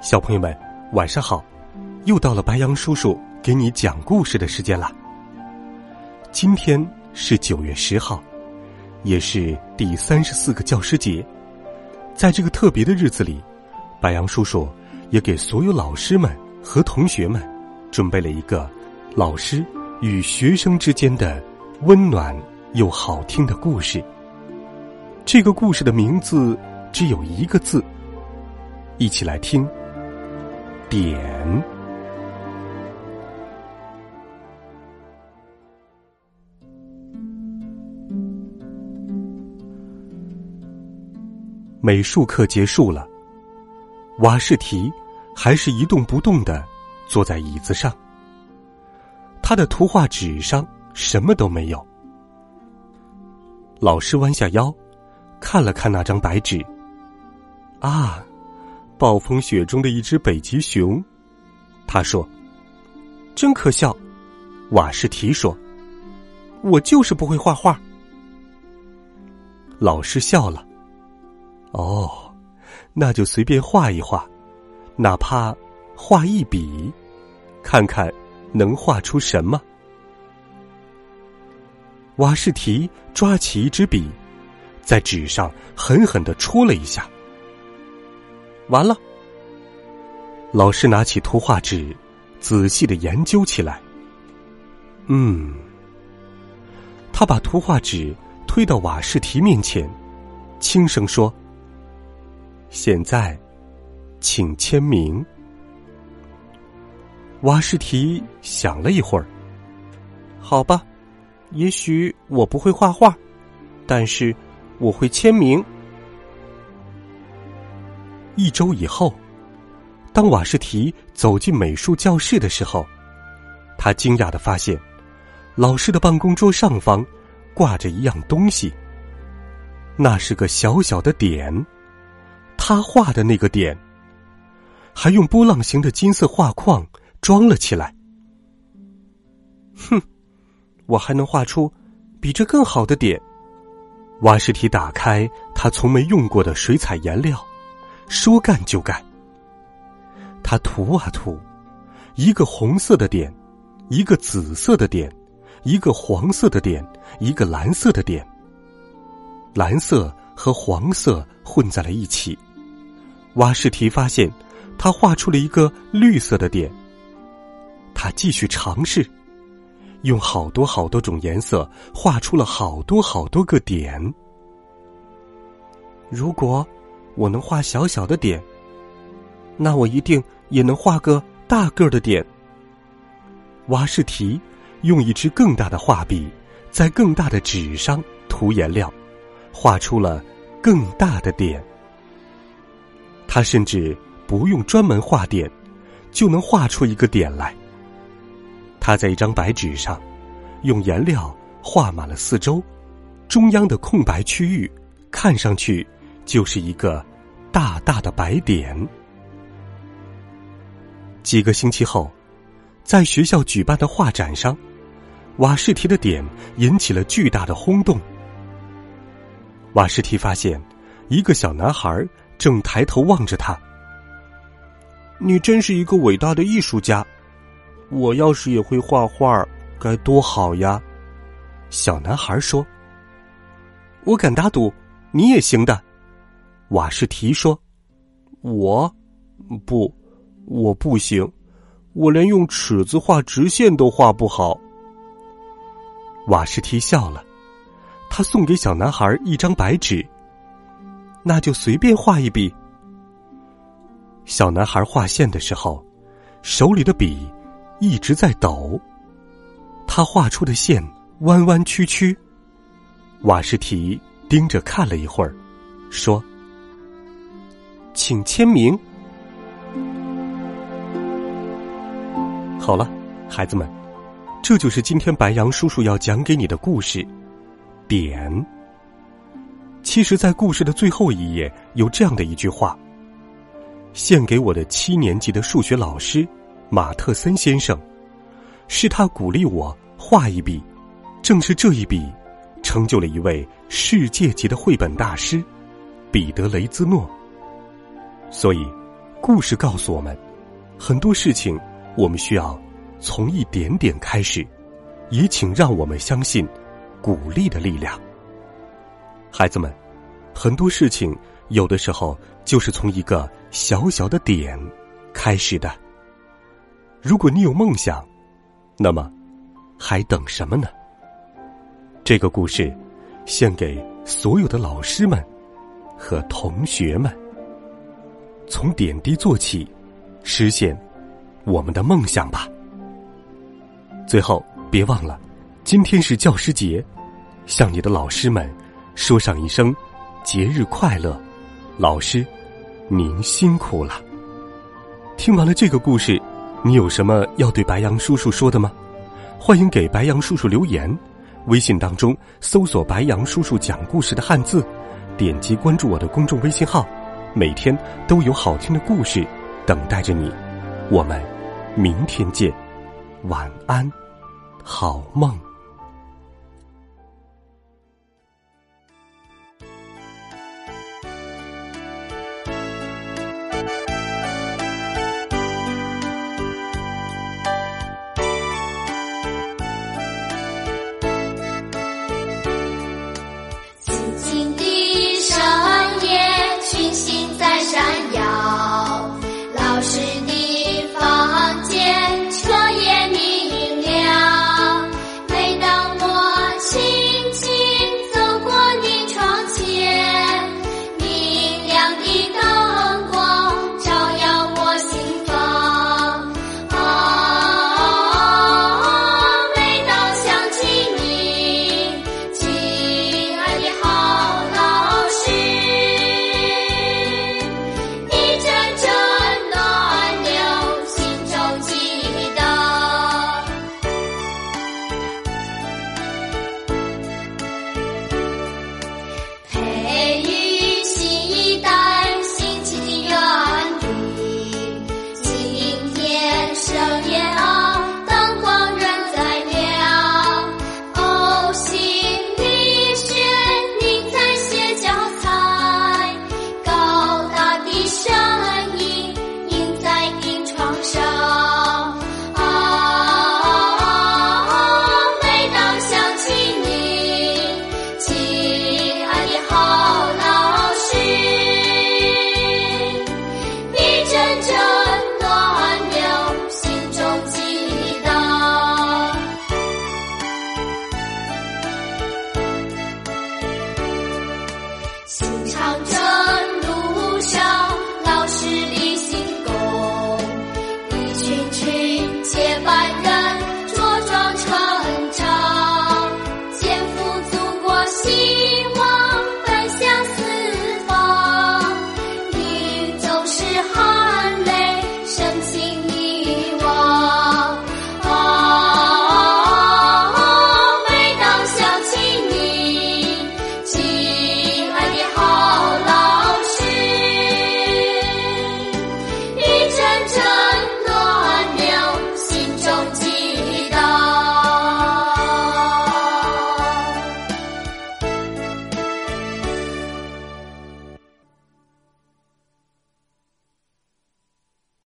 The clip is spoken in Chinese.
小朋友们，晚上好！又到了白羊叔叔给你讲故事的时间了。今天是九月十号，也是第三十四个教师节。在这个特别的日子里，白羊叔叔也给所有老师们和同学们准备了一个老师与学生之间的温暖又好听的故事。这个故事的名字只有一个字，一起来听。点。美术课结束了，瓦士提还是一动不动的坐在椅子上。他的图画纸上什么都没有。老师弯下腰，看了看那张白纸，啊。暴风雪中的一只北极熊，他说：“真可笑。”瓦士提说：“我就是不会画画。”老师笑了：“哦，那就随便画一画，哪怕画一笔，看看能画出什么。”瓦士提抓起一支笔，在纸上狠狠的戳了一下。完了，老师拿起图画纸，仔细的研究起来。嗯，他把图画纸推到瓦士提面前，轻声说：“现在，请签名。”瓦士提想了一会儿，好吧，也许我不会画画，但是我会签名。一周以后，当瓦士提走进美术教室的时候，他惊讶的发现，老师的办公桌上方挂着一样东西。那是个小小的点，他画的那个点，还用波浪形的金色画框装了起来。哼，我还能画出比这更好的点。瓦士提打开他从没用过的水彩颜料。说干就干。他涂啊涂，一个红色的点，一个紫色的点，一个黄色的点，一个蓝色的点。蓝色和黄色混在了一起。瓦士提发现，他画出了一个绿色的点。他继续尝试，用好多好多种颜色画出了好多好多个点。如果。我能画小小的点，那我一定也能画个大个儿的点。瓦士提用一支更大的画笔，在更大的纸上涂颜料，画出了更大的点。他甚至不用专门画点，就能画出一个点来。他在一张白纸上，用颜料画满了四周，中央的空白区域，看上去。就是一个大大的白点。几个星期后，在学校举办的画展上，瓦士提的点引起了巨大的轰动。瓦士提发现，一个小男孩正抬头望着他。你真是一个伟大的艺术家！我要是也会画画，该多好呀！小男孩说：“我敢打赌，你也行的。”瓦士提说：“我，不，我不行，我连用尺子画直线都画不好。”瓦士提笑了，他送给小男孩一张白纸，那就随便画一笔。小男孩画线的时候，手里的笔一直在抖，他画出的线弯弯曲曲。瓦士提盯着看了一会儿。说：“请签名。”好了，孩子们，这就是今天白羊叔叔要讲给你的故事。点。其实，在故事的最后一页有这样的一句话：“献给我的七年级的数学老师马特森先生，是他鼓励我画一笔，正是这一笔，成就了一位世界级的绘本大师彼得雷兹诺。”所以，故事告诉我们，很多事情。我们需要从一点点开始，也请让我们相信鼓励的力量。孩子们，很多事情有的时候就是从一个小小的点开始的。如果你有梦想，那么还等什么呢？这个故事献给所有的老师们和同学们，从点滴做起，实现。我们的梦想吧。最后，别忘了，今天是教师节，向你的老师们说上一声节日快乐。老师，您辛苦了。听完了这个故事，你有什么要对白杨叔叔说的吗？欢迎给白杨叔叔留言。微信当中搜索“白杨叔叔讲故事”的汉字，点击关注我的公众微信号，每天都有好听的故事等待着你。我们。明天见，晚安，好梦。